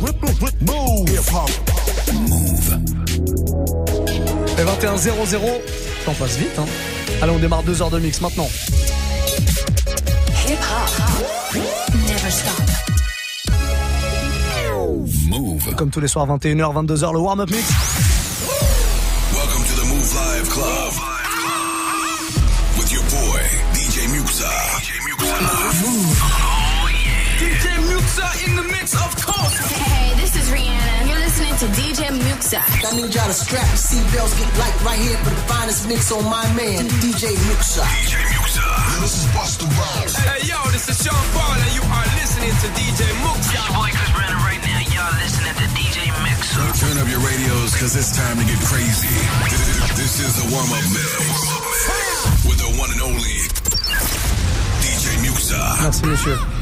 Move. Et 21-0-0, on passe vite. Hein. Allez, on démarre deux heures de mix maintenant. Hip hop. Never stop. Move. Comme tous les soirs, 21h, 22h, le warm-up mix. To DJ Muxa. I need y'all to strap your seatbelts, get light right here for the finest mix on my man, DJ Muxa. DJ Muxa. This is Busta Rhymes. Hey, yo, this is Sean Paul, and you are listening to DJ Muxa. boy Chris Brandon right now. Y'all listening to DJ Mix. Turn up your radios, cause it's time to get crazy. This is the warm-up mix. With the one and only DJ Muxa. Merci, monsieur.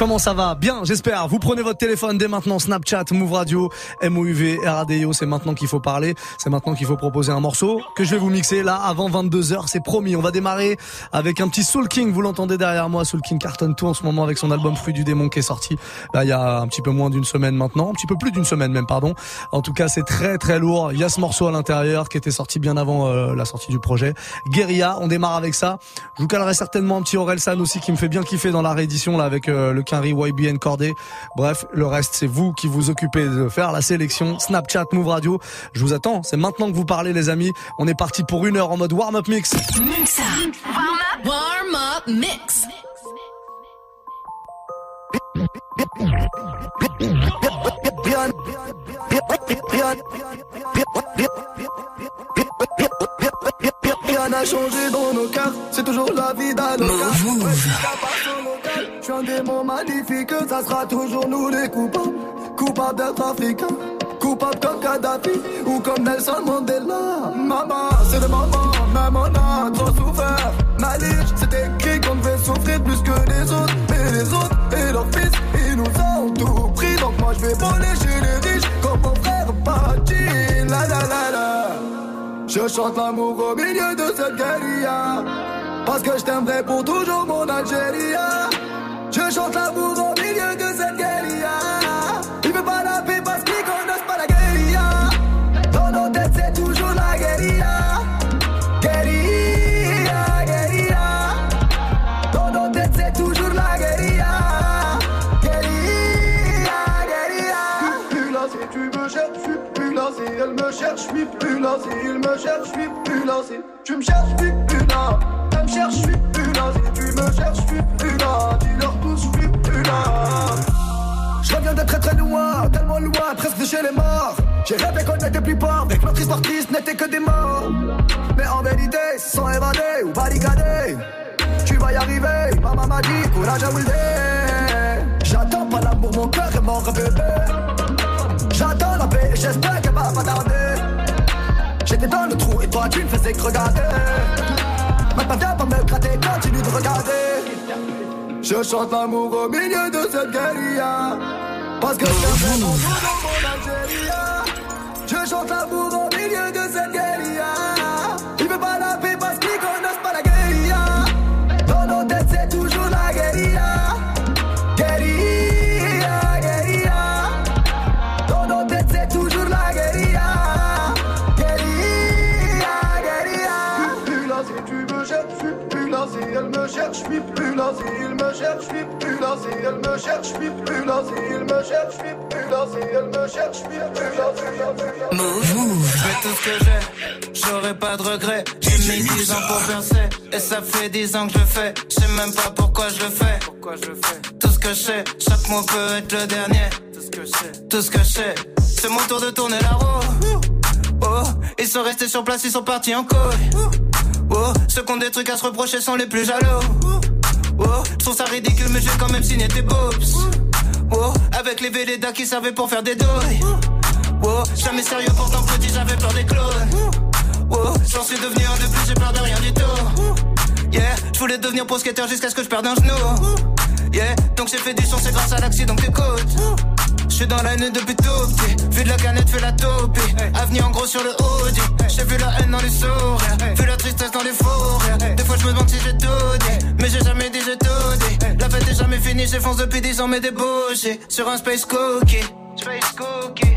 Comment ça va? Bien, j'espère. Vous prenez votre téléphone dès maintenant, Snapchat, Move Radio, MOUV, RADIO, c'est maintenant qu'il faut parler, c'est maintenant qu'il faut proposer un morceau que je vais vous mixer là avant 22h, c'est promis. On va démarrer avec un petit Soul King, vous l'entendez derrière moi, Soul King cartonne tout en ce moment avec son album Fruit du démon qui est sorti là il y a un petit peu moins d'une semaine maintenant, un petit peu plus d'une semaine même, pardon. En tout cas, c'est très très lourd. Il y a ce morceau à l'intérieur qui était sorti bien avant euh, la sortie du projet. Guerilla, on démarre avec ça. Je vous calerai certainement un petit Orelsan aussi qui me fait bien kiffer dans la réédition là avec euh, le Quinry YBN Cordé. Bref, le reste c'est vous qui vous occupez de faire la sélection. Snapchat, Move Radio. Je vous attends. C'est maintenant que vous parlez les amis. On est parti pour une heure en mode warm-up mix. Muxa. Warm up. Warm up mix. Rien n'a changé dans nos cœurs, c'est toujours la vie d'un un démon magnifique, ça sera toujours nous les coupables. Coupables d'être africains, coupables comme Kadhafi ou comme Nelson Mandela. Maman, c'est le moment, même on a trop souffert. Malige, c'est écrit qu'on devait souffrir plus que les autres. Et les autres, et leurs fils, ils nous ont tout pris. Donc moi je vais voler chez les riches, comme mon frère Bati. La la la la. Je chante l'amour au milieu de cette guérilla Parce que je t'aimerai pour toujours mon Algérie Je chante l'amour au milieu de cette guérilla. Il veut pas la paix parce qu'ils connaissent pas la guérilla. Dans nos têtes c'est toujours la guérilla. Guérilla, guérilla. Dans nos têtes c'est toujours la guérilla. Guérilla, guérilla. Plus là tu me cherches, je suis plus là elle me cherche, je suis plus là il me cherche, je suis plus là tu me cherches, je suis plus là. Elle me cherche, je suis plus là tu me cherches, je suis plus là je reviens de très très loin, tellement loin, presque chez les morts. J'ai rêvé qu'on n'était plus pauvres, et que notre histoire n'était que des morts. Mais en vérité, sans évader ou barricader, tu vas y arriver. Maman m'a dit, courage à Wilde. J'attends pas l'amour, mon cœur est mort, bébé. J'attends la paix, j'espère qu'elle va pas tarder. J'étais dans le trou et toi tu ne faisais que regarder. Maintenant viens pas me gratter, continue de regarder. Je chante l'amour au milieu de cette guérilla. Parce que mon mon Algérie. Je chante l'amour au milieu de cette guérilla. Elle me cherche, je suis plus là si il me cherche, je suis plus là si elle me cherche, je suis plus là si il me cherche, je suis plus là si elle me cherche, je suis plus cherche. Je fais tout ce que j'ai, j'aurai pas de regrets. J'ai mis 10 ans pour penser, et ça fait 10 ans que je fais. Je sais même pas pourquoi je le fais. Pourquoi je fais? Tout ce que je sais, chaque mot peut être le dernier. Tout ce que je sais, tout ce que je sais, c'est mon tour de tourner la roue. Oh, ils sont restés sur place, ils sont partis en couille. Oh, ceux qui ont des trucs à se reprocher sont les plus jaloux. Oh, je ça ridicule, mais j'ai quand même signé tes boobs. Oh, avec les Vélédas qui servaient pour faire des douilles. Oh, jamais sérieux, pourtant petit, j'avais peur des clones. Oh, j'en suis devenu un de plus, j'ai peur de rien du tout. Yeah, je voulais devenir pro jusqu'à ce que je perde un genou. Yeah, donc j'ai fait du son, c'est grâce à l'accident que t'écoutes. Suis dans la nuit depuis tout petit. Vu de la canette, fais la taupe. Avenue en gros sur le Audi. J'ai vu la haine dans les sourires. Vu la tristesse dans les fours. Des fois je me demande si j'ai tout dit. Mais j'ai jamais dit j'ai tout dit. La fête est jamais finie, j'effonce depuis 10 ans mais débouché. Sur un space cookie. Space cookie.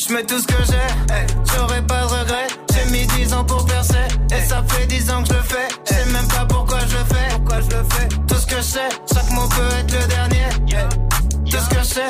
Je mets tout ce que j'ai, j'aurais pas de regret. J'ai mis 10 ans pour percer, et ça fait 10 ans que je le fais. Je même pas pourquoi je le fais, pourquoi je le fais. Tout ce que je sais, chaque mot peut être le dernier. Tout ce que je sais,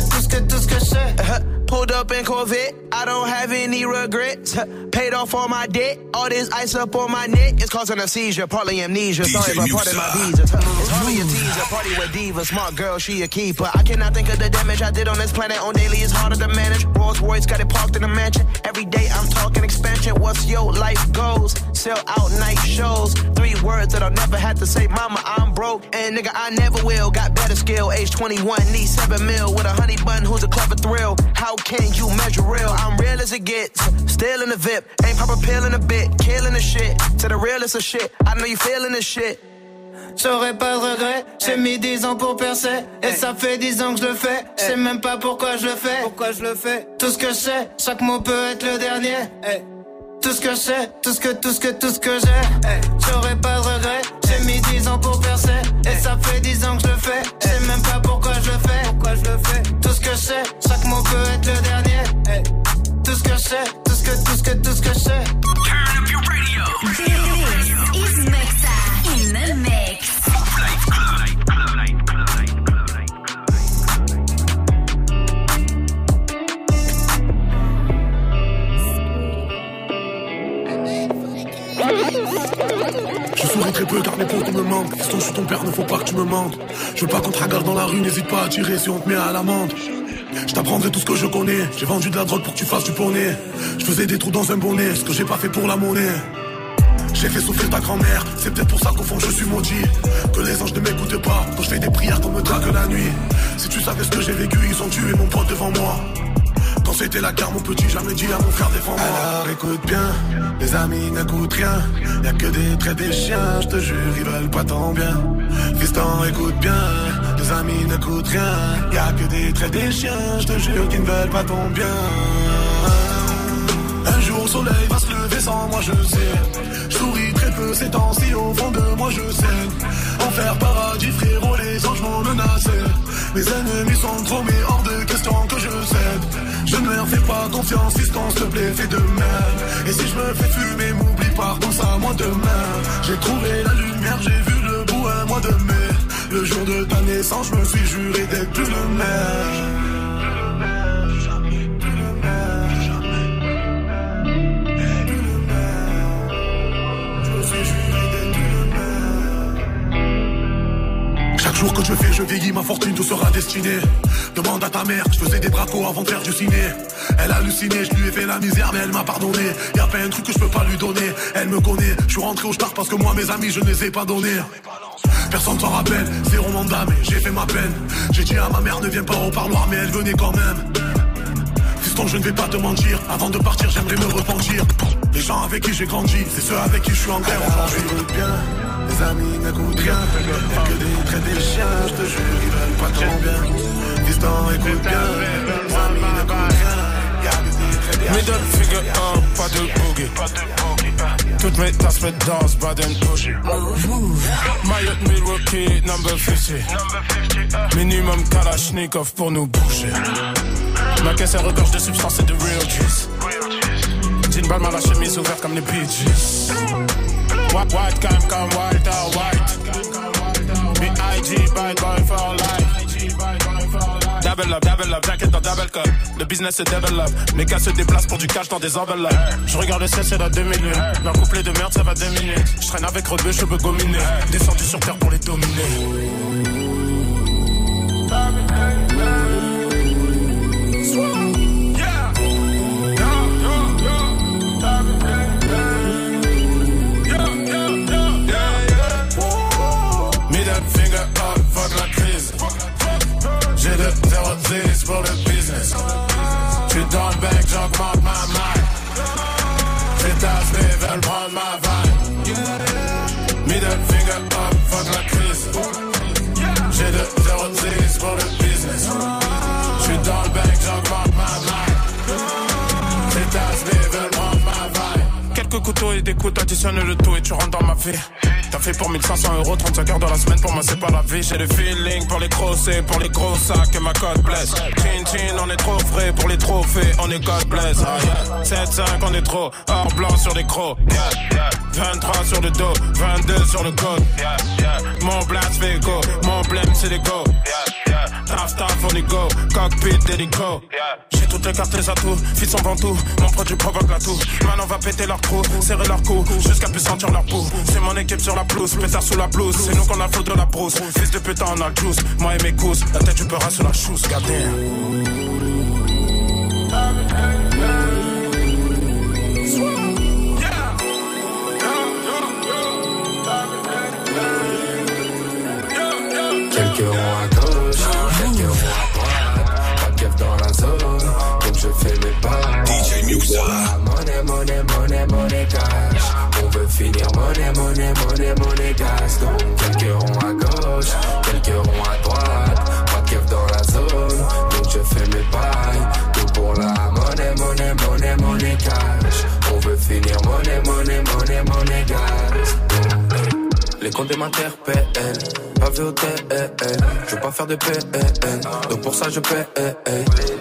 sais. Uh, Pulled up in Corvette, I don't have any regrets. Paid off all my debt, all this ice up on my neck is causing a seizure, partly amnesia. Sorry, DJ but part of my visa. It's hardly a teaser, party with diva, smart girl, she a keeper. I cannot think of the damage I did on this planet. On daily, it's harder to manage. Rolls Royce got it parked in a mansion. Every day I'm talking expansion. What's your life goals? Sell out night shows. Three words that I'll never have to say. Mama, I'm broke, and nigga, I never will. Got better skill. Age 21, need seven mil with a honey bun. Who's a clever thrill? How can you measure real? I'm real as it gets. Still in the VIP, ain't pop a pill in a bit. Killing the shit. To the realest of shit. I know you feeling this shit. J'aurais pas de regret, j'ai mis 10 ans pour percer. Et ça fait 10 ans que je le fais. Je sais même pas pourquoi je le fais. Pourquoi je le fais? Tout ce que je sais, chaque mot peut être le dernier. Tout ce que je sais, tout ce que, tout ce que, tout ce que j'ai. J'aurais pas de regret, j'ai mis 10 ans pour percer. Et ça fait 10 ans que je le fais sais, chaque mot peut être le dernier Tout ce que je sais, tout ce que, tout ce que, tout ce que je sais This is Muxa in the mix. Je souris très peu car mes potes me manquent. Fiston, je suis ton père, ne faut pas que tu me mentes. Je veux pas qu'on te regarde dans la rue, n'hésite pas à tirer si on te met à l'amende. Je t'apprendrai tout ce que je connais. J'ai vendu de la drogue pour que tu fasses du poney. Je faisais des trous dans un bonnet, ce que j'ai pas fait pour la monnaie. J'ai fait souffrir ta grand-mère, c'est peut-être pour ça qu'au fond je suis maudit. Que les anges ne m'écoutent pas quand je fais des prières qu'on me drague la nuit. Si tu savais ce que j'ai vécu, ils ont tué mon pote devant moi. Quand c'était la guerre, mon petit, jamais dit à mon frère défends-moi. Alors écoute bien, les amis n'écoutent rien. Y'a que des traits des chiens, je te jure, ils veulent pas ton bien. Fiston, écoute bien, les amis n'écoutent rien. Y'a que des traits des chiens, je te jure, qu'ils ne veulent pas ton bien. Un jour le soleil va se lever sans moi je sais. Je souris très peu ces temps-ci au fond de moi je sais. Enfer paradis frérot les anges m'ont menacé. Mes ennemis sont trop mais hors de question que je cède. Je ne leur fais pas confiance fiston s'il te plaît fais de même. Et si je me fais fumer m'oublie pas pense à moi demain. J'ai trouvé la lumière j'ai vu le bout un mois de mai Le jour de ta naissance je me suis juré d'être plus le même Chaque jour que je fais, je vieillis, ma fortune te sera destinée. Demande à ta mère, je faisais des bracos avant de faire du ciné. Elle a halluciné, je lui ai fait la misère, mais elle m'a pardonné. Y'a pas un truc que je peux pas lui donner. Elle me connaît, je suis rentré au star parce que moi, mes amis, je ne les ai pas donnés. Personne s'en rappelle, zéro mandat, mais j'ai fait ma peine. J'ai dit à ma mère, ne viens pas au parloir, mais elle venait quand même. Fiston, je ne vais pas te mentir. Avant de partir, j'aimerais me repentir. Les gens avec qui j'ai grandi, c'est ceux avec qui je suis en guerre aujourd'hui. Les amis n'écoutent rien. Y'a que des traits des chiens, je te jure, ils veulent pas ton bien. Fiston, écoute bien, les amis n'écoutent rien. Y'a que des traits des chiens. Middle figure up, pas de boogie. Toutes mes tasses me dansent, Baden Bougie. Mayotte Milwaukee, number 50. Minimum Kalashnikov pour nous bouger. Ma caisse elle regorge de substances et de real juice. Jean Balmain, la chemise ouverte comme les Bee Gees. White, white, cam, white, ah, white. B.I.G. bad boy for life. Double up, double up, jacket dans double cup. Le business se développe. Mes gars se déplacent pour du cash dans des enveloppes. Je regarde le ciel, c'est la 2000. Leur couplet de merde, ça va deux minutes. Je traîne avec Rodeux, je veux gominer. Descendu sur terre pour les dominer. Middle finger up, fuck la le 010 pour le business. Tu dans le j'augmente ma maille. Les tasses veulent prendre ma vibe. Middle finger up, fuck la crise. J'ai le pour le business. Tu dans le j'augmente ma veulent prendre ma vibe. Quelques couteaux et des coups, additionne le tout et tu rentres dans ma vie. T'as fait pour 1500 euros, 35 heures dans la semaine, pour moi c'est pas la vie. J'ai le feeling pour les grosses pour les gros sacs et ma code blesse. Chin on est trop frais pour les trophées, on est God bless. Ah, 7-5, on est trop hors blanc sur les crocs. 23 sur le dos, 22 sur le code. Mon blast fait go, mon blême c'est les go. Taf taf on y go, cockpit délico. J'ai toutes les cartes, les atouts, fils sont ventoux, mon produit provoque la toux. Maintenant on va péter leur trou, serrer leur cou, jusqu'à plus sentir leur peau. C'est mon équipe sur la pelouse, pétard sous la blouse, c'est nous qu'on a le de la brousse. Fils de putain on a le juice, moi et mes gousses, la tête du peur sur la chousse, gardez. Quelques ronds Monnaie, monnaie, monnaie, monnaie cash. On veut finir monnaie, monnaie, monnaie, monnaie gas. Donc quelques ronds à gauche, quelques ronds à droite. Pas de dans la zone, donc je fais mes bails. Tout pour la monnaie, monnaie, monnaie, monnaie cash. On veut finir monnaie, monnaie, monnaie, monnaie gas. Les comptes m'interpellent, vu au TL. Je veux pas faire de PN, donc pour ça je paie.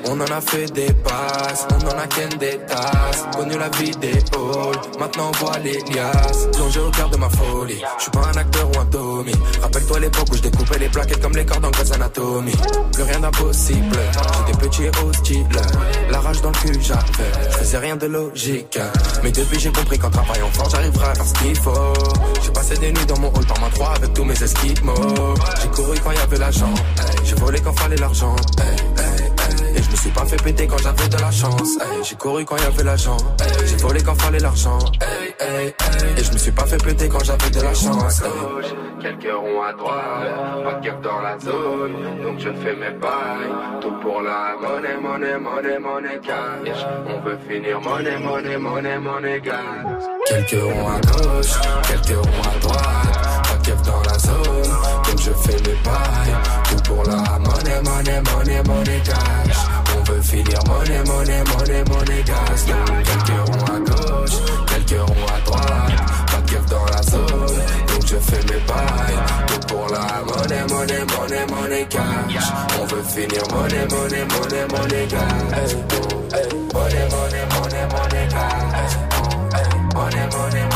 On en a fait des passes, on en a qu'un des tasses. Connu la vie des halls, maintenant on voit les liasses. Plongé au cœur de ma folie, je suis pas un acteur ou un Tommy. Rappelle-toi l'époque où je découpais les plaquettes comme les cordes en Grey's Anatomy. Plus rien d'impossible, j'étais petit et hostile. La rage dans le cul j'avais, je faisais rien de logique. Mais depuis j'ai compris qu'en travaillant fort j'arriverai à faire ce qu'il faut. J'ai passé des nuits dans mon hall par ma 3 avec tous mes esquimaux. J'ai couru quand y avait l'argent, j'ai volé quand fallait l'argent. Et je me suis pas fait péter quand j'avais de la chance. J'ai couru quand y avait l'argent, j'ai volé quand fallait l'argent. Et je me suis pas fait péter quand j'avais de la chance. Quelques ronds à droite, pas de dans la zone, donc je fais mes bails. Tout pour la monnaie, monnaie, monnaie, monnaie cash. On veut finir monnaie, monnaie, monnaie, monnaie gas. Quelques ronds à gauche, quelques ronds à droite, dans la zone, donc je fais mes bails. Tout pour la monnaie, monnaie, monnaie, monnaie cash. On veut finir monnaie, monnaie, monnaie, monnaie gas. Quelques ronds à gauche, quelques ronds à droite, pas de keuf dans la zone, donc je fais mes bails. Tout pour la monnaie, monnaie, monnaie, monnaie cash. On veut finir monnaie, monnaie, monnaie, monnaie gas. Monnaie, monnaie, monnaie, monnaie gas. Money, money,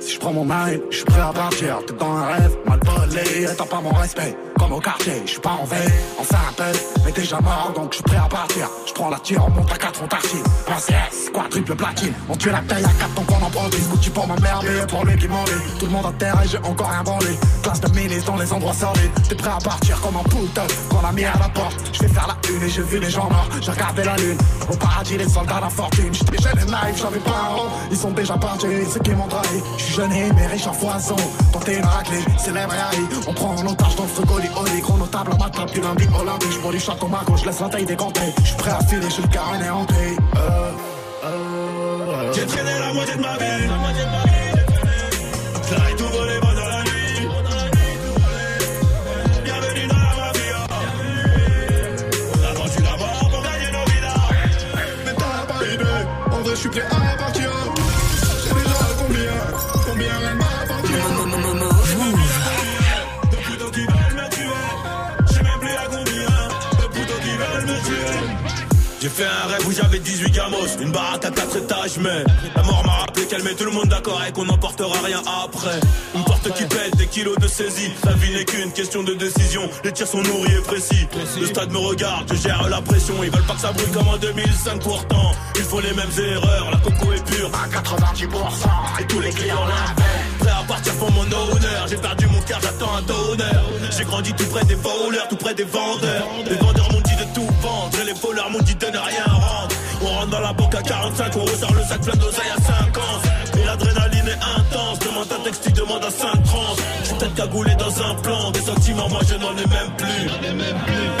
si je prends mon mail, je suis prêt à partir, t'es dans un rêve, mal volé, t'as pas mon respect, comme au quartier, je suis pas en veille, on s'appelle, mais déjà mort, donc je suis prêt à partir, je prends la tire, on monte à 4 on tartine, un CS, quadruple platine, on tue la taille à 4 donc on en 10, Gucci pour ma mère, mais pour lui qui m'enlève, tout le monde en terre et j'ai encore rien branlé, classe de milice dans les endroits sordides, t'es prêt à partir comme un putain, quand la mire à la porte, je vais faire la une et j'ai vu les gens morts, j'ai regardé la lune, au paradis les soldats d'infortune, j'étais jeune et naïf, j'avais pas un rond, ils sont déjà partis, ceux qui m'ont trahi, je suis jeune et mais riche en foison, tenter une raclée, célèbre et on prend en otage dans le frigo les oli, gros notable en matin, du lundi au lundi, je bois du château Marco, je laisse la taille décomptée, je suis prêt à filer, j'ai le carnet hanté, euh, euh, J'ai traîné la moitié de ma vie. J'arrête tout volé pendant la nuit. Bienvenue dans la. On a vendu la pour gagner nos. Mais t'as pas prêt à J'ai fait un rêve où j'avais 18 gamos, une baraque à 4 étages, mais la mort m'a rappelé qu'elle met tout le monde d'accord et qu'on n'emportera rien après. Une porte qui pète, des kilos de saisie. La vie n'est qu'une question de décision. Les tirs sont nourris et précis. Le stade me regarde, je gère la pression. Ils veulent pas que ça brûle comme en 2005 pourtant. Ils font les mêmes erreurs, la coco est pure à 90%. Et tous les clients l'avaient. Prêt à partir pour mon honneur. J'ai perdu mon cœur, j'attends un donneur. J'ai grandi tout près des voleurs, tout près des vendeurs. Les vendeurs m'ont les voleurs m'ont dit de ne rien rendre. On rentre dans la banque à 45, on ressort le sac plein d'oseille à 50. Et l'adrénaline est intense. Demande un texte, tu demandes à 5 trans. Je suis peut-être cagoulé dans un plan. Des sentiments, moi je n'en ai même plus.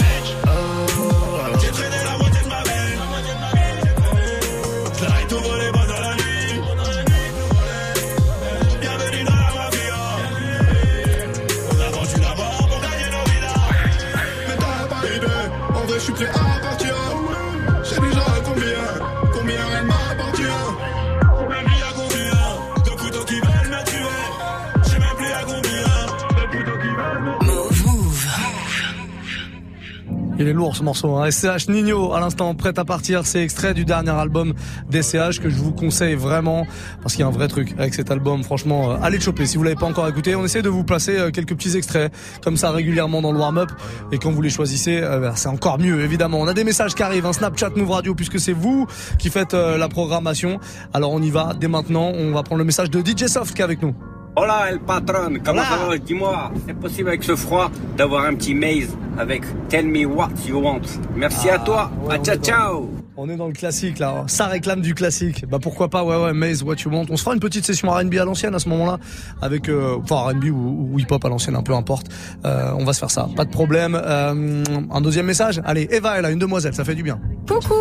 Il est lourd ce morceau. Hein. SCH Nino, à l'instant, prêt à partir. C'est extrait du dernier album d'SCH que je vous conseille vraiment parce qu'il y a un vrai truc avec cet album. Franchement, euh, allez le choper si vous l'avez pas encore écouté. On essaie de vous placer euh, quelques petits extraits comme ça régulièrement dans le warm-up. Et quand vous les choisissez, euh, bah, c'est encore mieux évidemment. On a des messages qui arrivent. Un Snapchat Move Radio puisque c'est vous qui faites la programmation. Alors on y va dès maintenant. On va prendre le message de DJ Soft qui est avec nous. Hola, el patron, comment ça va? Dis-moi, c'est possible avec ce froid d'avoir un petit maze avec Tell me what you want? Merci à toi. ouais, Ah, on ciao, est dans- ciao. On est dans le classique là. Ça réclame du classique. Bah pourquoi pas? Ouais ouais. Maze, what you want. On se fera une petite session R&B à l'ancienne à ce moment-là, avec euh, enfin R&B ou, ou hip-hop à l'ancienne, un peu importe. Euh, on va se faire ça. Pas de problème. Euh, un deuxième message. Allez, Eva est là, une demoiselle. Ça fait du bien. Coucou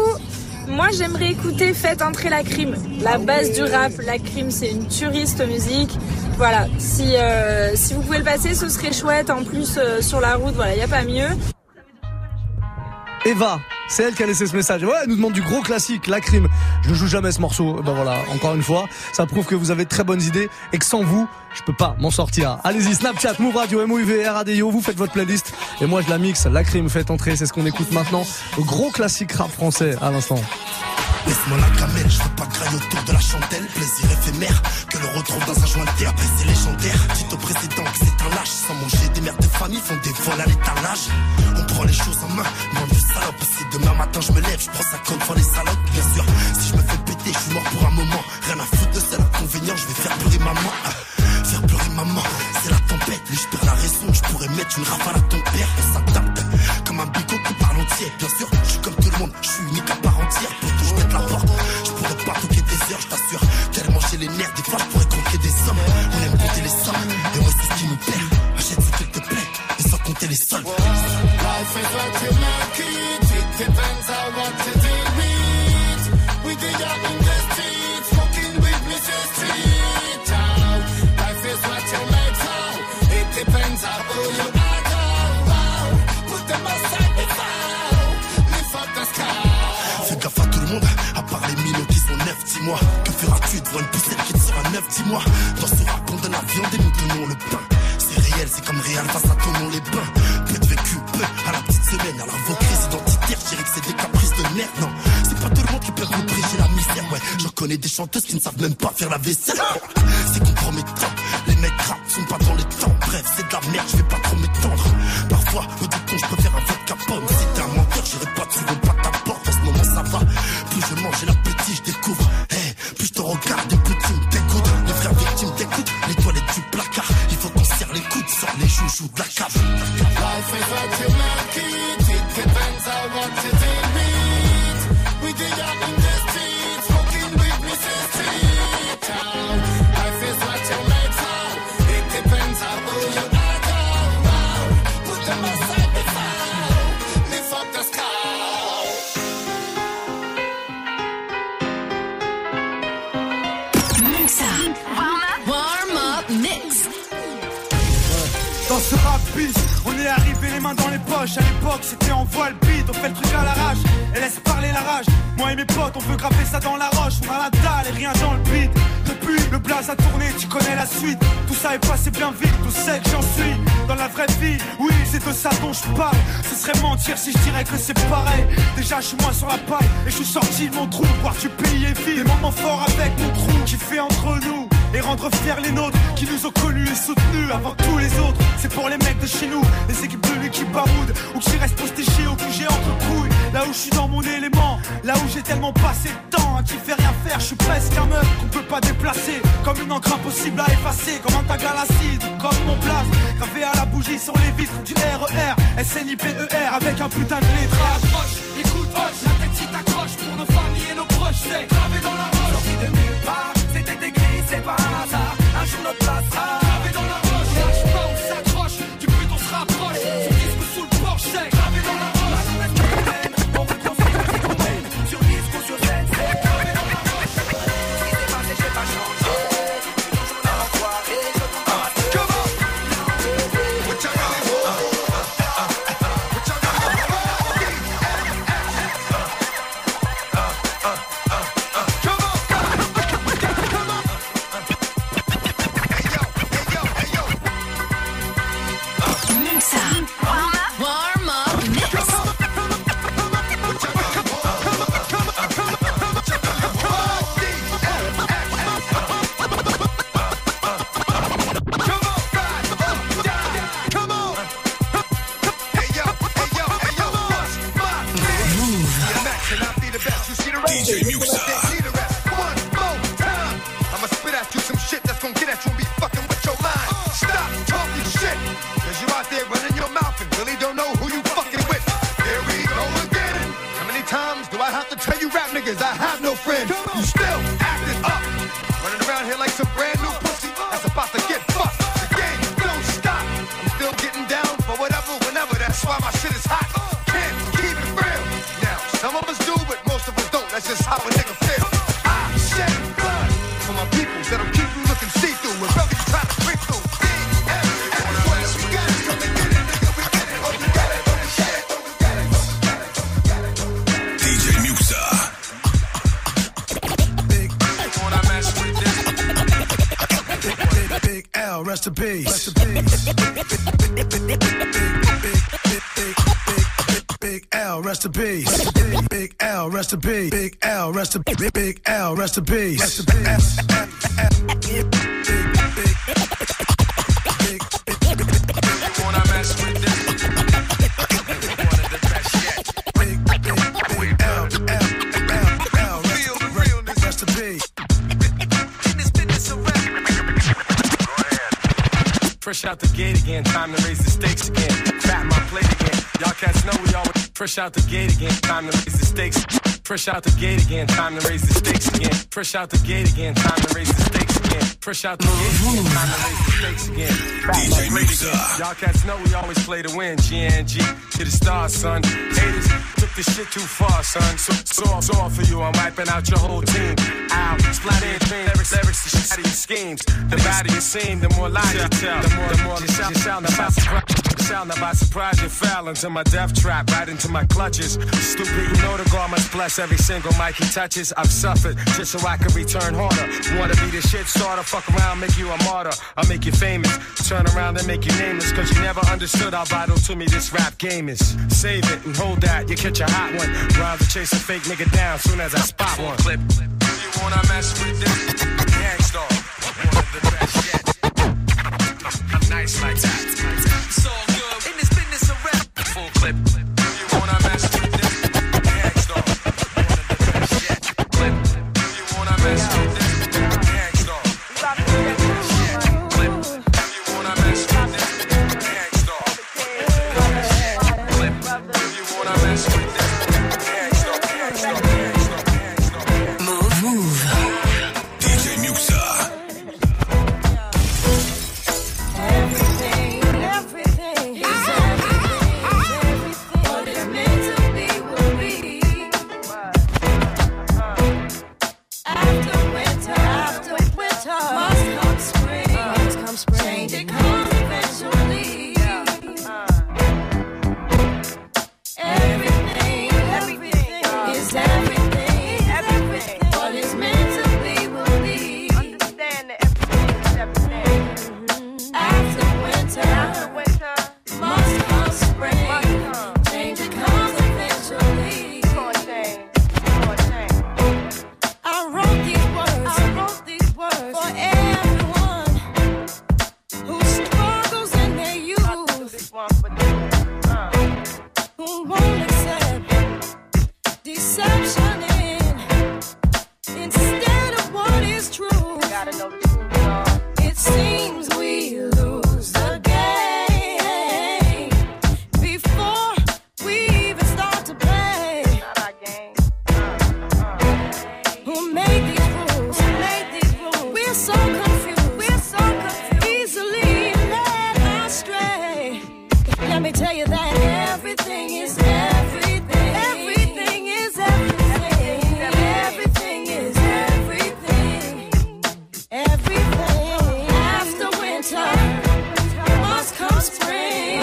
Moi j'aimerais écouter Faites entrer la crime. La base du rap, la crime c'est une turiste musique. Voilà, si, euh, vous pouvez le passer ce serait chouette. En plus euh, sur la route, voilà, il n'y a pas mieux. Eva, c'est elle qui a laissé ce message. Ouais, elle nous demande du gros classique, la crime. Je ne joue jamais ce morceau. Ben voilà, encore une fois, ça prouve que vous avez de très bonnes idées et que sans vous, je peux pas m'en sortir. Allez-y, Snapchat, Move Radio, MOUV, vous faites votre playlist et moi je la mixe. La crime, faites entrer, c'est ce qu'on écoute maintenant. Le gros classique rap français à l'instant. Laisse-moi la gamelle, je veux pas grailler autour de la chandelle. Plaisir éphémère, que le retrouve dans un joint de c'est légendaire, dites au précédent que c'est un lâche. Sans manger des mères de famille, font des vols à l'étalage. On prend les choses en main, moins de salope. Si demain matin je me lève, je prends ça comme devant les salopes. Bien sûr, si je me fais péter, je suis mort pour un moment. Rien à foutre de seul inconvénient, je vais faire pleurer maman. Ah, Faire pleurer maman, c'est la tempête. Lui, je perds la raison, je pourrais mettre une rafale à ton père. Comme un bigot Bien sûr, je suis comme tout le monde, je suis unique à part entière. Pour je la porte, je pourrais pas toquer des heures, je t'assure. Tellement j'ai les nerfs, des fois je pourrais compter des sommes. On aime compter les sommes, et ouais, c'est ce qui nous perd. Achète ce qu'il te plaît, et sans compter les soldes. Life is what you make it. It depends on what you. We did Que feras-tu devant une poussette qui te sera neuf, dis-moi. Dans ce rap, on donne la viande et nous donnons le pain. C'est réel, c'est comme réel face à ton les bains. Peu de vécu, peu à la petite semaine. Alors vos crises identitaires, que c'est des caprices de merde. Non, c'est pas tout le monde qui peut reprêcher la misère. Ouais, j'en connais des chanteuses qui ne savent même pas faire la vaisselle. C'est compromettant, les mecs rap sont pas dans les temps. Bref, c'est de la merde, je vais pas trop m'étendre. Parfois, Ce serait mentir si je dirais que c'est pareil. Déjà, je suis moins sur la paille et je suis sorti de mon trou. Voir du pays et vie. Des moments forts avec mon crew qui fait entre nous et rendre fiers les nôtres qui nous ont connus et soutenus avant tous les autres. C'est pour les mecs de chez nous, les équipes de l'équipe baroud ou qui restent postéchés au QG entre couilles. Là où je suis dans mon élément, là où j'ai tellement passé de temps à qui fait rien faire, je suis presque un meuf qu'on peut pas déplacer. Comme une encre impossible à effacer, comme un tag à l'acide, comme mon place. Gravé à la bougie sur les vitres du RER, SNIPER avec un putain de lettrage. Écoute, la tête si pour nos familles et nos proches, c'était écrit, c'est pas un rest in peace. Rest in peace. Rest in peace. Fresh out the gate again, time to raise the stakes again. Fat my plate again. Y'all cats know we always fresh out the gate again, time to raise the stakes. Fresh out the gate again, time to raise the stakes again. Fresh out the gate again, time to raise the stakes again. Fresh out the gate again, time to raise the stakes again. DJ again. Y'all cats know we always play to win. GNG to the stars, son. Haters took this shit too far, son. So, so, so off for you, I'm wiping out your whole team. Ow, splatter your dream, lyrics, lyrics to shatter your schemes. The badder you seem, the more lies you tell. The more, the more sound, you sound about sound about surprise, you fell into my death trap, right into my clutches. Stupid, you know the God must bless every single mic he touches. I've suffered just so I can return harder. Wanna be the shit starter, fuck around, make you a martyr. I'll make you famous. Turn around and make you nameless, cause you never understood how vital to me this rap game is. Save it and hold that, you catch a hot one. Rhymes to chase a fake nigga down soon as I spot one. Clip. You wanna mess with this? Gangstar. One of the best yet. I'm nice like that. It's clip. Let me tell you that everything is everything. Everything is everything. Everything is everything. Everything. After winter must come spring.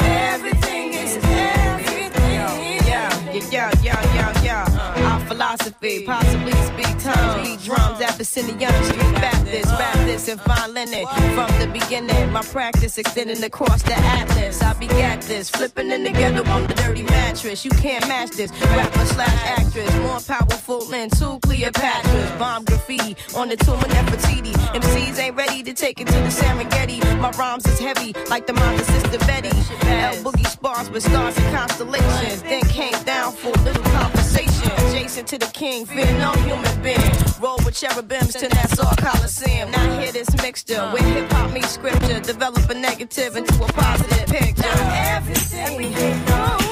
Everything is everything. Yeah, yeah, yeah, yeah, yeah. Our philosophy, possibly speak tongues, beat drums at the Young Street Baptist, Baptist and fine linen. From the beginning, my practice extending across the atlas. I begat this, flipping in together on the dirty mattress. You can't match this. Rapper slash actress, more powerful than two Cleopatras. Bomb graffiti on the tomb of Nefertiti. MCs ain't ready to take it to the Serengeti. My rhymes is heavy, like the mind of Sister Betty. L Boogie spars with stars and constellations. Then came down for little conversation. Adjacent to the king, fear no human being. Roll with cherubims to Nassau Coliseum. Now hear this mixture with hip hop meets scripture. Develop a negative into a positive picture. Everything, everything, everything.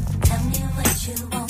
you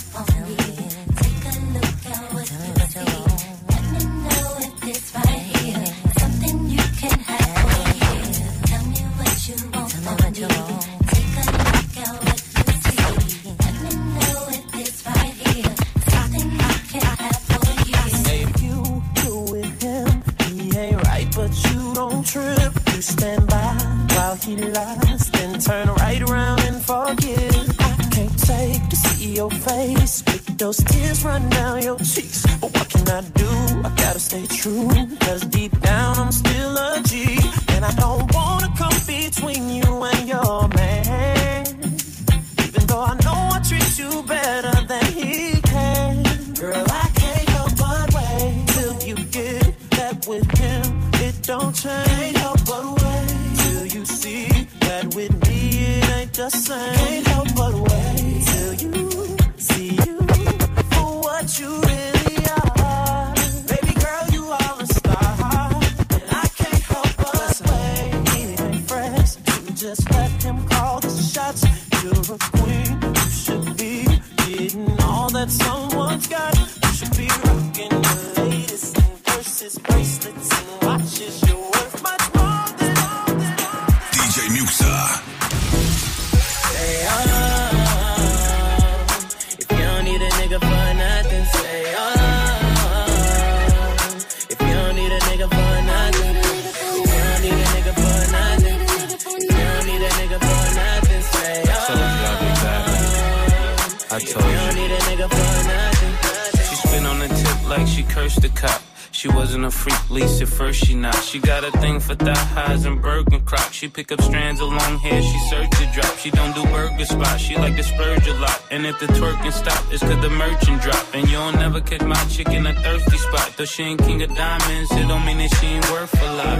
She wasn't a freak, least at first she not. She got a thing for thigh highs and Bergen crop. She pick up strands of long hair, she search to drop. She don't do burger spots, she like to splurge a lot. And if the twerking stop, it's cause the merchant drop. And you'll never catch my chick in a thirsty spot. Though she ain't king of diamonds, it don't mean that she ain't worth a lot.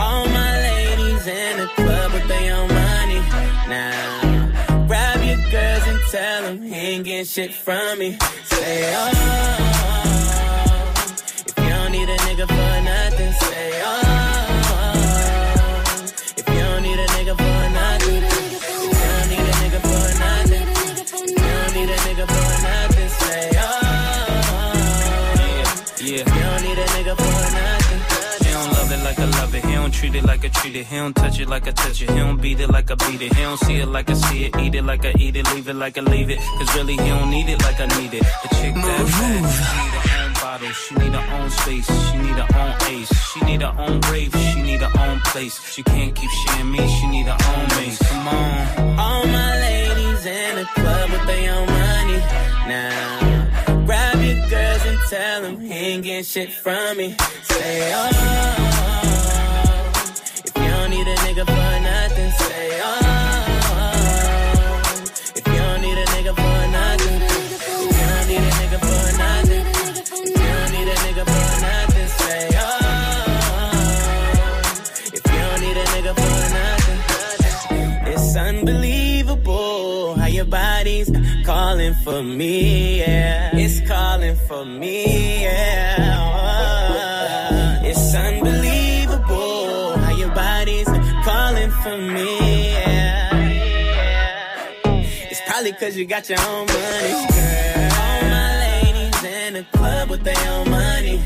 All my ladies in the club with their own money. Now, grab your girls and tell them he ain't getting shit from me. Say, oh. If you don't need a nigga for nothing, say, oh. If you don't need a nigga for nothing, if you don't need a nigga for nothing, if you don't need a nigga for nothing, say, oh. Yeah. If you don't need a nigga for nothing. He don't love it like I love it. He don't treat it like I treat it. He don't touch it like I touch it. He don't beat it like I beat it. He don't see it like I see it. Eat it like I eat it. Leave it like I leave it. Cause really he don't need it like I need it. A chick that bad. She need her own bottle. She need her own space. She need her own ace. She need her own rave. She need her own place. She can't keep sharing me. She need her own mace. Come on. All my ladies in the club with their own money. Now, grab your girls and tell them he ain't getting shit from me. Say, oh. If you don't need a nigga for nothing, say, oh. Body's calling for me, yeah. It's calling for me, yeah. It's unbelievable how your body's calling for me, yeah. It's probably cause you got your own money, girl. All my ladies in the club with their own money.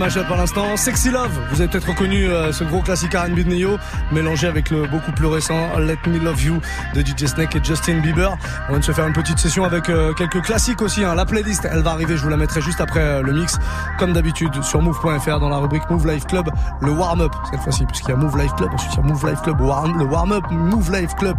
Mashup à l'instant. Sexy Love, vous avez peut-être reconnu euh, ce gros classique R&B de Neo, mélangé avec le beaucoup plus récent Let Me Love You de DJ Snake et Justin Bieber. On vient de se faire une petite session avec euh, quelques classiques aussi. Hein. La playlist, elle va arriver, je vous la mettrai juste après euh, le mix, comme d'habitude, sur Move.fr dans la rubrique Move Life Club, le warm-up cette fois-ci, puisqu'il y a Move Life Club, ensuite il y a Move Life Club, le warm-up, Move Life Club,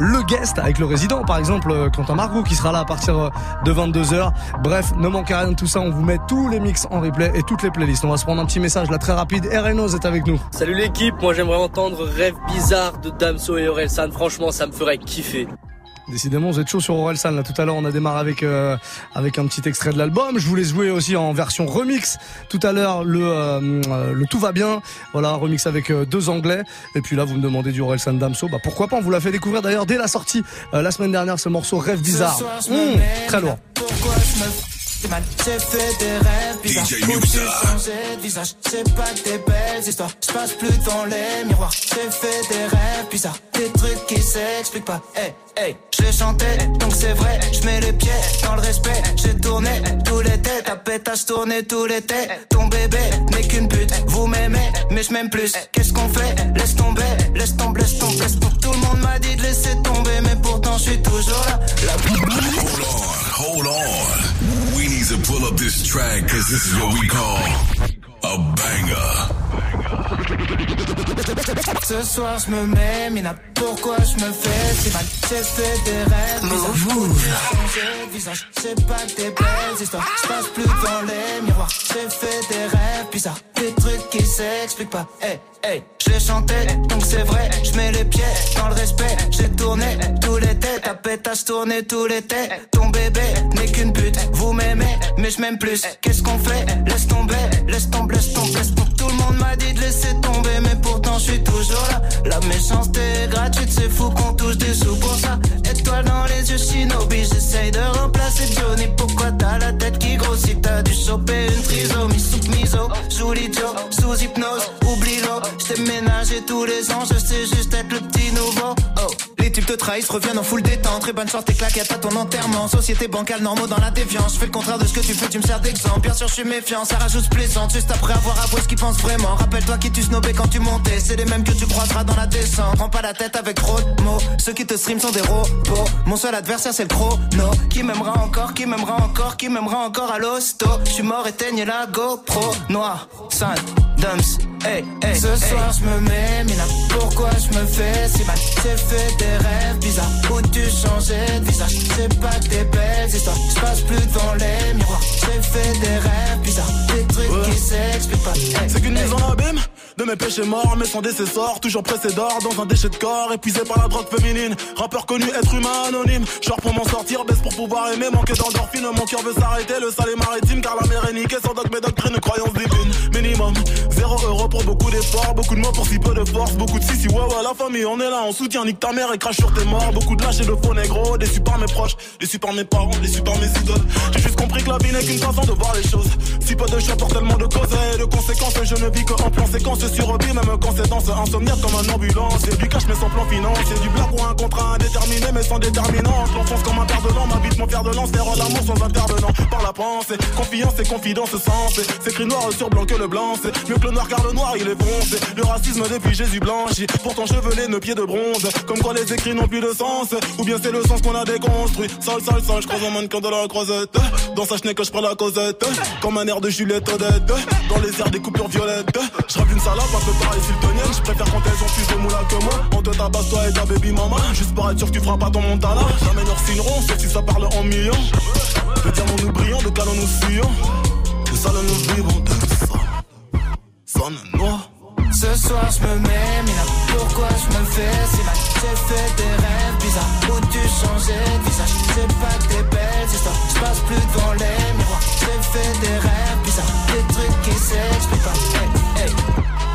le guest avec le résident, par exemple, Quentin Margot qui sera là à partir de 22h. Bref, ne manquez rien de tout ça, on vous met tous les mix en replay et toutes les playlists. On va se prendre un petit message là très rapide. Renos est avec nous. Salut l'équipe, moi j'aimerais entendre Rêve bizarre de Damso et Orelsan. Franchement, ça me ferait kiffer. Décidément, vous êtes chaud sur Orelsan. Là, tout à l'heure, on a démarré avec euh, avec un petit extrait de l'album. Je voulais jouer aussi en version remix. Tout à l'heure, le euh, le tout va bien. Voilà, remix avec euh, deux anglais. Et puis là, vous me demandez du Orelsan Damso. Bah pourquoi pas On vous l'a fait découvrir d'ailleurs dès la sortie euh, la semaine dernière ce morceau Rêve bizarre. Soir, Mmh, très lourd. Pourquoi je me fais mal. J'ai fait des rêves bizarres. DJ Muxa. changer de visage. C'est pas des belles histoires. Je passe plus devant les miroirs. J'ai fait des rêves bizarres. Des trucs qui s'expliquent pas. Hey, hey, je chantais Donc c'est vrai. Je mets les pieds dans le respect. J'ai tourné tous les têtes. Ta pétasse tourné tous les têtes. Ton bébé n'est qu'une pute. Vous m'aimez mais je m'aime plus. Qu'est-ce qu'on fait? Laisse tomber. Laisse tomber, laisse tomber laisse tomber. Tout le monde m'a dit de laisser tomber Mais pourtant je suis toujours là. Hold on, hold on. To pull up this track because this is what we call a banger. Ce soir je me mets mina Pourquoi je me fais si mal? J'ai fait des rêves de visage C'est pas que des belles histoires. Je passe plus devant les miroirs J'ai fait des rêves bizarres. Des trucs qui s'expliquent pas. Hey, hey, je les chantais Donc c'est vrai Je mets les pieds dans le respect. J'ai tourné tous les têtes Ta pétasse tous les têtes. Ton bébé n'est qu'une pute Vous m'aimez mais je m'aime plus. Qu'est-ce qu'on fait? Laisse tomber Laisse tomber, laisse tomber. Tout le monde m'a dit de laisser tomber? Mais pourtant je suis toujours là. La méchanceté est gratuite C'est fou qu'on touche des sous pour ça. Étoile dans les yeux shinobi J'essaye de remplacer Johnny. Pourquoi t'as la tête qui grossit? T'as dû choper une trisomie Sous miso Sous l'idiot Sous hypnose Oublie-le. J't'ai ménagé tous les ans Je sais juste être le petit nouveau. Oh les types te trahissent, reviennent en full détente. Très bonne chance, tes claquettes à ton enterrement. Société bancale, normaux dans la déviance. Je fais le contraire de ce que tu fais, tu me sers d'exemple. Bien sûr, je suis méfiant, ça rajoute plaisante. Juste après avoir avoué ce qu'ils pensent vraiment. Rappelle-toi qui tu snobais quand tu montais. C'est les mêmes que tu croiseras dans la descente. Prends pas la tête avec trop de mots. Ceux qui te stream sont des robots. Mon seul adversaire, c'est le chrono. Qui m'aimera encore, qui m'aimera encore, qui m'aimera encore à l'hosto. Je suis mort, éteigne la GoPro. Noir, sale, dumps. Hey, hey, Ce soir je me mets mina. Pourquoi je me fais si mal? J'ai fait des rêves bizarres. Où tu changeais de visage? C'est pas des belles histoires. Je passe plus devant les miroirs. J'ai fait des rêves bizarres. Des trucs qui s'expliquent pas. Hey, C'est qu'une mise en abîme de mes péchés morts, mais sans décessor, toujours pressé d'or dans un déchet de corps, épuisé par la drogue féminine. Rappeur connu, être humain anonyme. Genre pour m'en sortir, baisse pour pouvoir aimer, manquer d'endorphine. Mon cœur veut s'arrêter, le sale est maritime, car la mer est niquée. Sans dogme et doctrine, croyance divine. Minimum, zéro euro pour beaucoup d'efforts, beaucoup de mots pour si peu de force, beaucoup de si si ouais ouais, la famille, on est là, on soutient, nique ta mère et crache sur tes morts. Beaucoup de lâches et de faux négro, déçus par mes proches, déçus par mes parents, déçus par mes idoles. J'ai juste compris que la vie n'est qu'une façon de voir les choses. Si peu de choix pour tellement de causes et de conséquences, je ne vis que en plan séquence sur rebis, même quand c'est dans ce insomniaque comme un ambulance. Et du cash mais sans plan financier, du blague ou un contrat indéterminé mais sans déterminant. Je l'enfonce comme un père de l'an, m'habite mon fer de lance, terre l'amour sans intervenant. Par la pensée, confiance et confidence sens. C'est écrit noir sur blanc que le blanc, c'est mieux que le noir car le noir il est foncé. Le racisme depuis Jésus blanchi, pourtant chevelé, nos pieds de bronze. Comme quoi les écrits n'ont plus de sens, ou bien c'est le sens qu'on a déconstruit. Sale, sale, sale, je croise un mannequin de la croisette. Dans sa chenille que je prends la causette, comme un air de Juliette Odette. Dans les airs des coupures violettes, je une salope un peu pareil siltonienne. Je préfère quand elles ont plus de moula que moi. On te tabasse toi et ta baby mama, juste pour être sûr que tu feras pas ton montana. Jamais nous signeront, sauf si ça parle en millions. De diamants nous brillons, de canons nous fuyons. De salons nous vivons, Ce soir je me mets mina Pourquoi je me fais si mal? J'ai fait des rêves bizarres. Où tu changeais de visage? C'est pas que des belles histoires. Je passe plus devant les miroirs. J'ai fait des rêves bizarres. Des trucs qui s'expliquent pas. Hey, hey.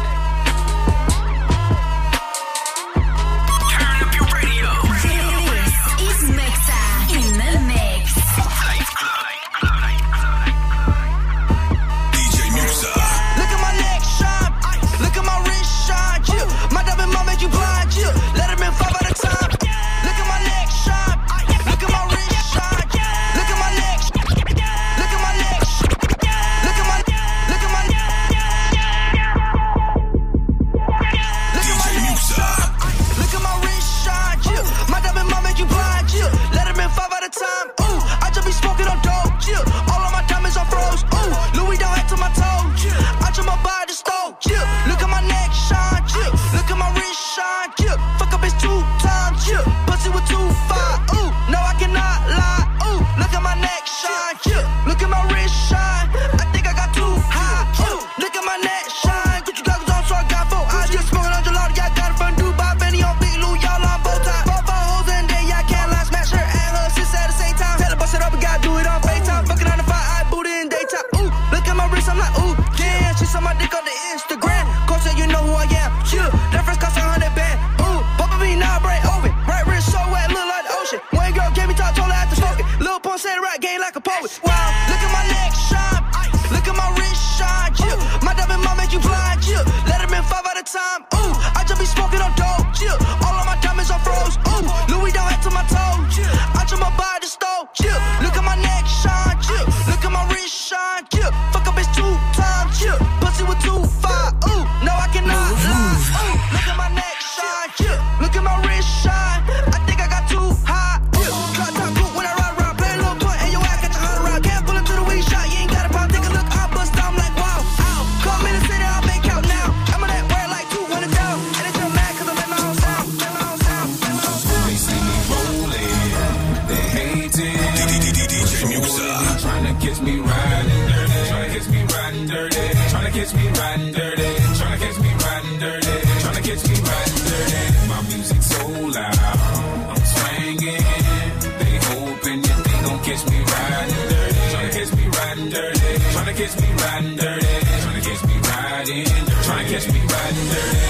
catch me riding dirty. Tryna catch me riding dirty. Tryna catch me riding dirty. Tryna catch me riding dirty. Tryna catch me riding dirty.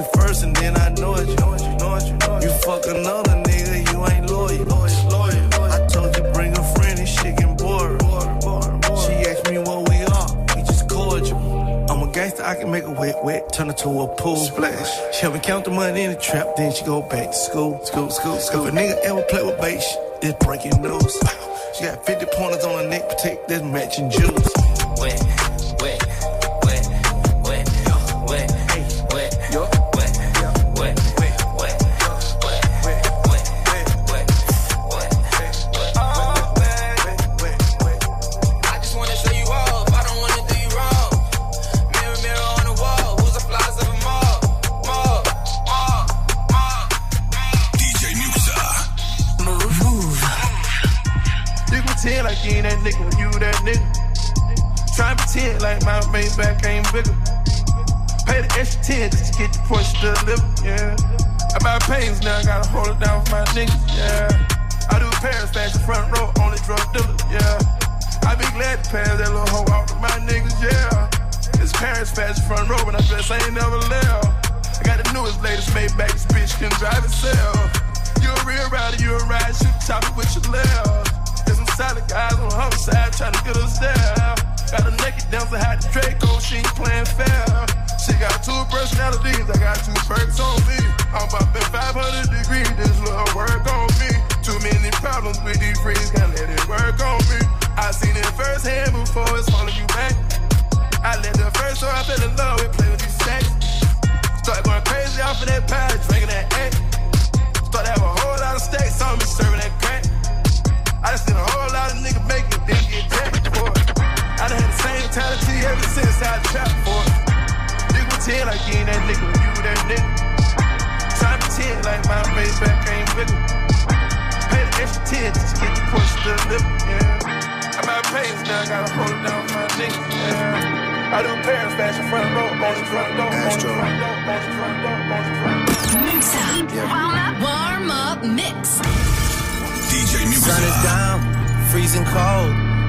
it first and then I know it. You, know it, you, know it, you, know it. you fuck another nigga, you ain't loyal. loyal. I told you bring a friend, this shit getting boring. She asked me what we are, we just cordial. I'm a gangster, I can make a wet wet, turn it to a pool splash. She help me count the money in the trap, then she go back to school. School, school, school. If a nigga ever play with bass? it's breaking news. She got 50 pointers on her neck, protect this matching jewels. look at herself. Got a naked dancer, had the Draco, she ain't playing fair. She got two personalities, I got two perks on me. I'm bopping 500 degrees, this little work on me. Too many problems with these freaks, can't let it work on me. I seen it firsthand before, it's falling you back. I let the first show, I fell in love with play with these sex. Started going crazy off of that pie, drinking that egg. Started have a whole lot of stacks on me, serving that crack. I just seen a whole lot of niggas make it, then get jacked. I done had the same mentality ever since I trapped for it. Nigga pretend like you ain't that nigga when you that nigga. Try to pretend like my face back ain't bigger. Pay the extra 10 just to get the push to the lip, yeah. I'm out paying now, I gotta hold it down my nigga, yeah. I do Paris fashion front row, on the front door, on the front door, on the front door, on the front door. Muxa. Warm up, warm up mix. DJ Muxa. Sun is down, freezing cold.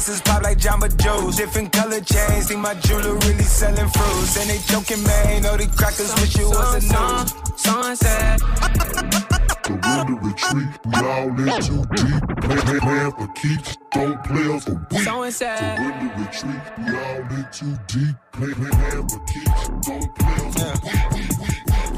Chase B pop like Jamba Joe's. Different color chains, think my jeweler really selling fruits. And they joking, man, know the crackers wish it was a news. Sunset. Surrender retreat, we all in too deep. Play, play, playing for keeps, don't play us for weak. So sad. Surrender retreat, we all in too deep. Play, play, playing for keeps, don't play us for weak.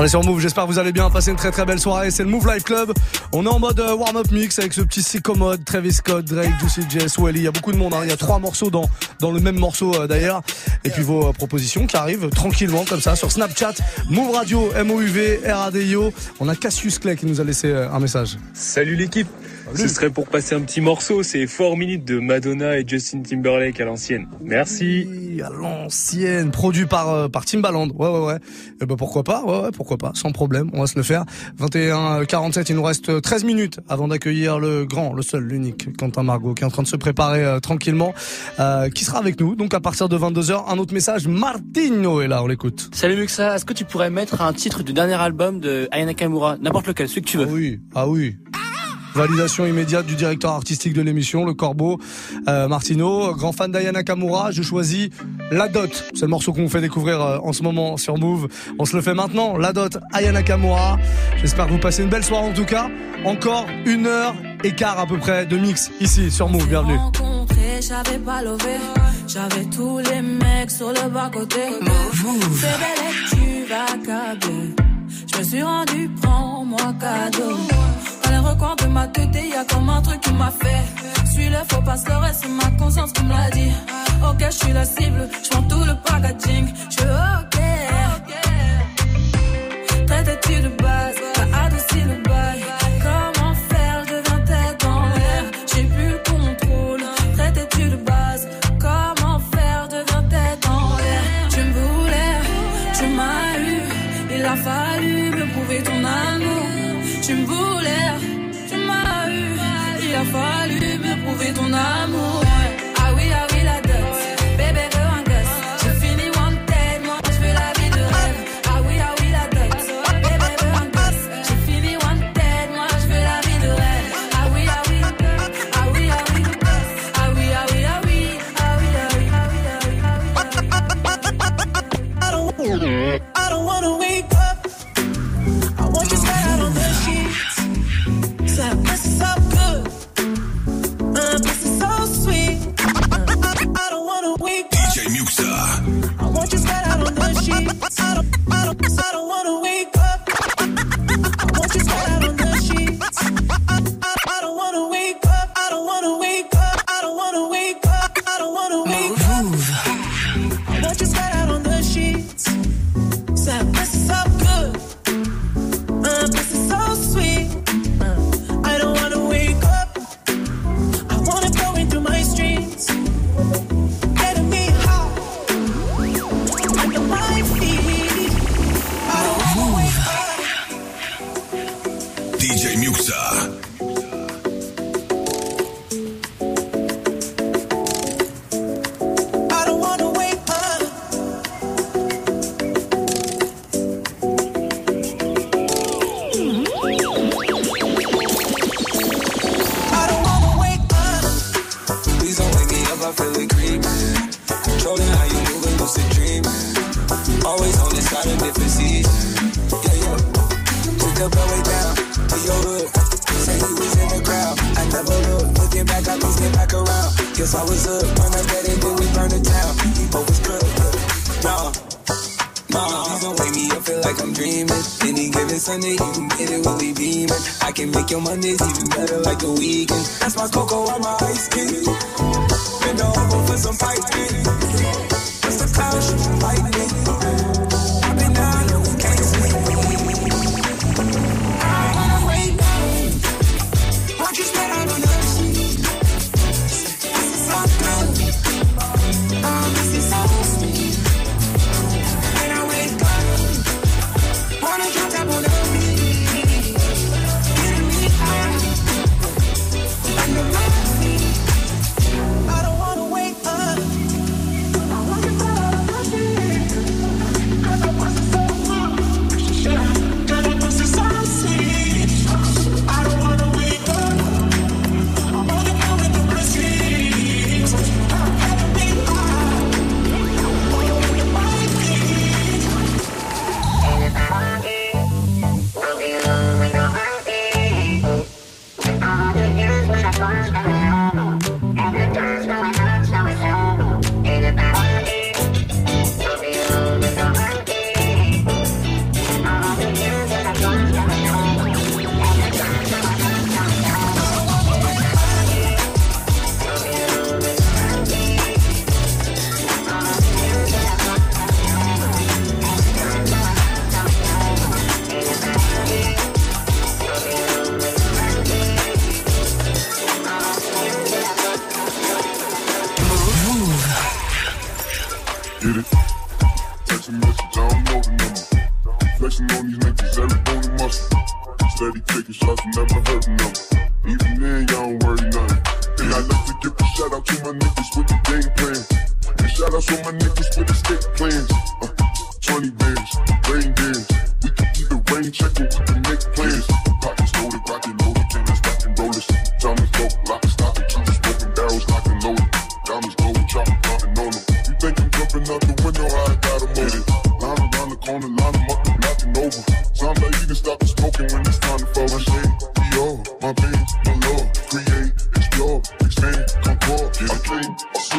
On est sur Move, j'espère que vous allez bien, passer une très très belle soirée, c'est le Move Live Club. On est en mode euh, warm-up mix avec ce petit Mode, Travis Scott, Drake, Juicy J, Swelly, il y a beaucoup de monde, hein. il y a trois morceaux dans, le même morceau euh, d'ailleurs. Et puis vos euh, propositions qui arrivent tranquillement comme ça sur Snapchat, Move Radio, MOUV, RADIO. On a Cassius Clay qui nous a laissé un message. Salut l'équipe. Ce serait pour passer un petit morceau, c'est 4 minutes de Madonna et Justin Timberlake à l'ancienne. Merci. Oui, à l'ancienne, produit par euh, par Timbaland. Ouais ouais ouais. Et ben pourquoi pas Ouais ouais, pourquoi pas, sans problème, on va se le faire. 21 47, il nous reste 13 minutes avant d'accueillir le grand, le seul, l'unique Quentin Margot qui est en train de se préparer euh, tranquillement euh, qui sera avec nous. Donc à partir de 22h, un autre message, Martino est là, on l'écoute. Salut Muxa, est-ce que tu pourrais mettre un titre du dernier album de Aya Nakamura? N'importe lequel, celui que tu veux. Ah oui, ah oui. Validation immédiate du directeur artistique de l'émission, le Corbeau, euh, Martino, grand fan d'Ayana Kamura. Je choisis La Dot. C'est le morceau qu'on vous fait découvrir euh, en ce moment sur Move. On se le fait maintenant. La Dot, Ayana Kamura. J'espère que vous passez une belle soirée en tout cas. Encore une heure et quart à peu près de mix ici sur Move. Bienvenue. rencontré, j'avais pas levé. J'avais tous les mecs sur le bas côté. C'est belle et tu vas câbler. Je me suis rendu, prends-moi cadeau. Les de ma tête, y a comme un truc qui m'a fait. Suis-le, faut pas se leurrer, c'est ma conscience qui me l'a dit. Ok, je suis la cible, je tout le packaging. Je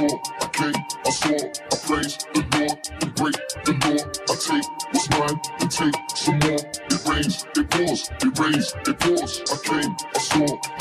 swore, I came, I saw, I praised the door. and break the door. I take what's mine and take some more. It rains, it pours, it rains, it pours. I came, I saw,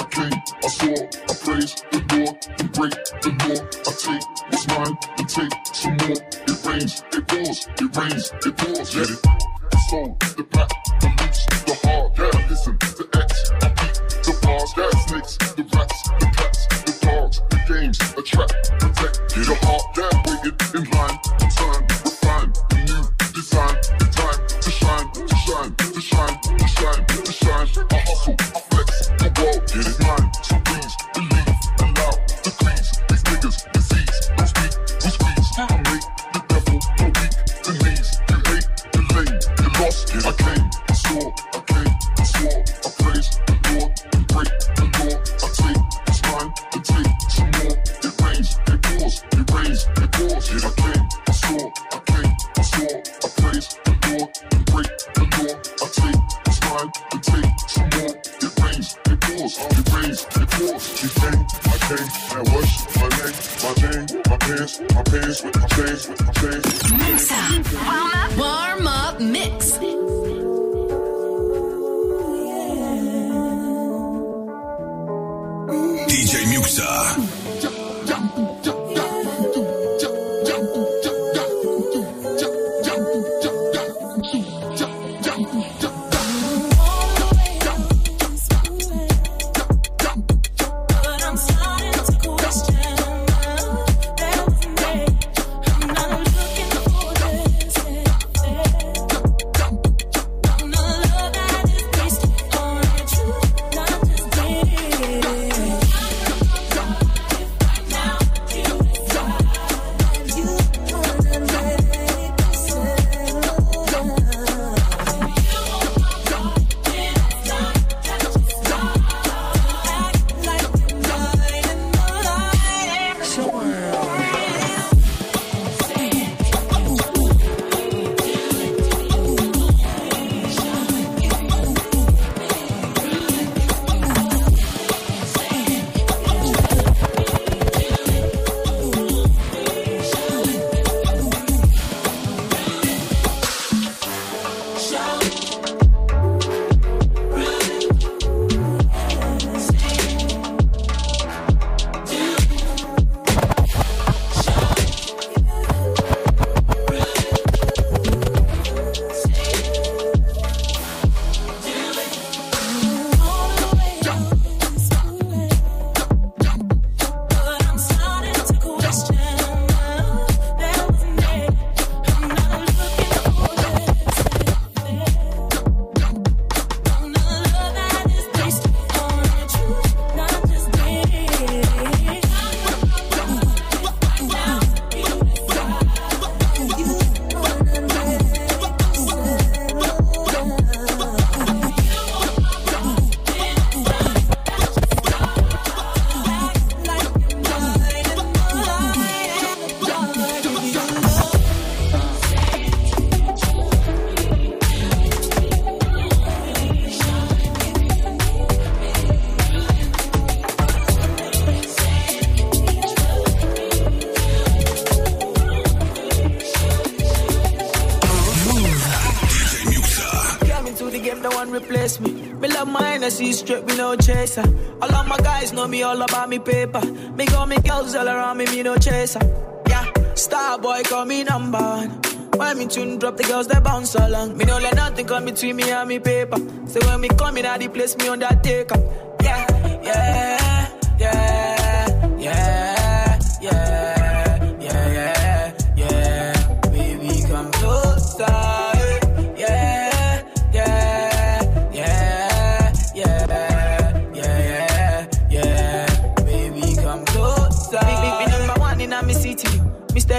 no replace me. Me love my Hennessy straight, me no chaser. All of my guys know me all about me paper. Me got me girls all around me, me no chaser. Yeah, star boy call me number one. When me tune drop, the girls they bounce along. Me no let nothing come between me and me paper. So when me come in, the place me undertaker. Yeah, yeah, yeah,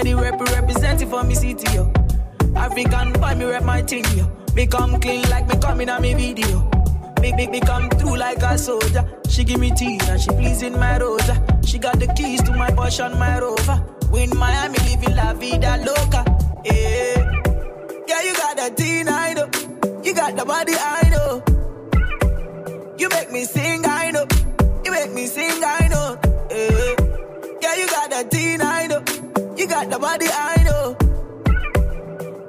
Me steady rep representing for me city, yo. African boy, me rep my thing, yo. Me come clean like me coming on me video. Big, big, me come through like a soldier. She give me tea and she pleasing my rosa. She got the keys to my Porsche and my Rover. We in Miami, living la vida loca. Yeah, yeah, you got the teen, I know. You got the body, I know. You make me sing, I know. You make me sing, I know. Yeah, yeah, you got the teen, I. You got the body, I know.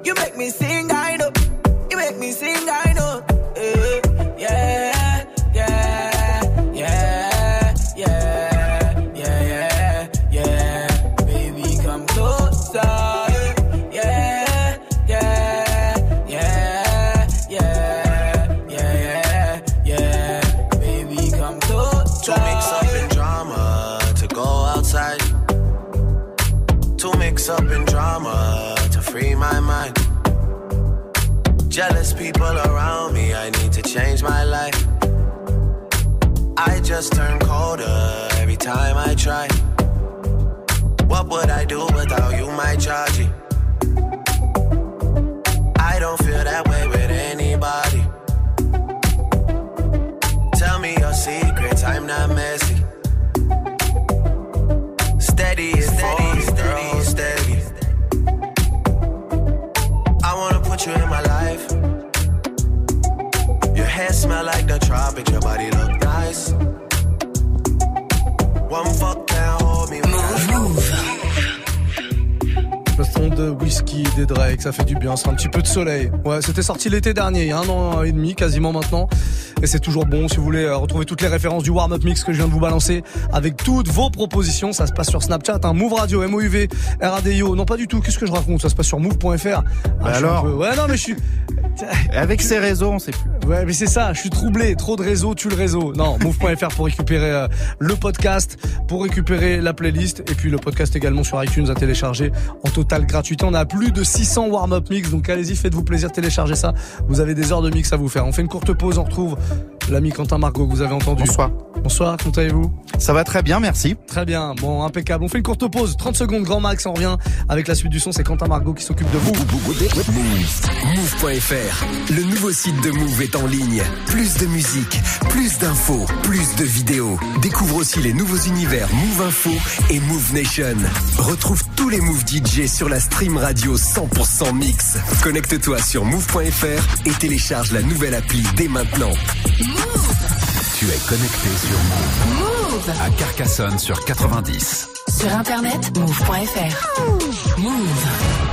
You make me sing, I know. You make me sing, I know. Eh, Yeah, yeah, up in drama, to free my mind. Jealous people around me, I need to change my life. I just turn colder every time I try. What would I do without you, my Georgie? I don't feel that way whisky des Drake, ça fait du bien, c'est un petit peu de soleil. Ouais, c'était sorti l'été dernier, il y a un an et demi quasiment maintenant. Et c'est toujours bon si vous voulez euh, retrouver toutes les références du warm-up mix que je viens de vous balancer avec toutes vos propositions. Ça se passe sur Snapchat, hein, Move Radio, M-O-U-V, R-A-D-I-O. Non, pas du tout. Qu'est-ce que je raconte? Ça se passe sur move.fr. Ah, un alors peu- Ouais, non, mais je suis. Avec ces réseaux, on sait plus. Ouais, mais c'est ça, je suis troublé. Trop de réseaux, tue le réseau. Non, move.fr pour récupérer euh, le podcast, pour récupérer la playlist et puis le podcast également sur iTunes à télécharger en totale gratuité. On a plus de 600 warm-up mix, donc allez-y, faites-vous plaisir, téléchargez ça. Vous avez des heures de mix à vous faire. On fait une courte pause, on retrouve l'ami Quentin Margot que vous avez entendu. Bonsoir. Bonsoir, comment allez-vous? Ça va très bien, merci. Très bien, bon, impeccable. On fait une courte pause, 30 secondes, grand max, on revient avec la suite du son. C'est Quentin Margot qui s'occupe de vous. Move. Move.fr. Le nouveau site de Move est en ligne. Plus de musique, plus d'infos, plus de vidéos. Découvre aussi les nouveaux univers Move Info et Move Nation. Retrouve tous les Move DJ sur la stream radio 100% mix. Connecte-toi sur Move.fr et télécharge la nouvelle appli dès maintenant. Tu es connecté sur Move. Move À Carcassonne sur 90. sur internet move.fr. Move.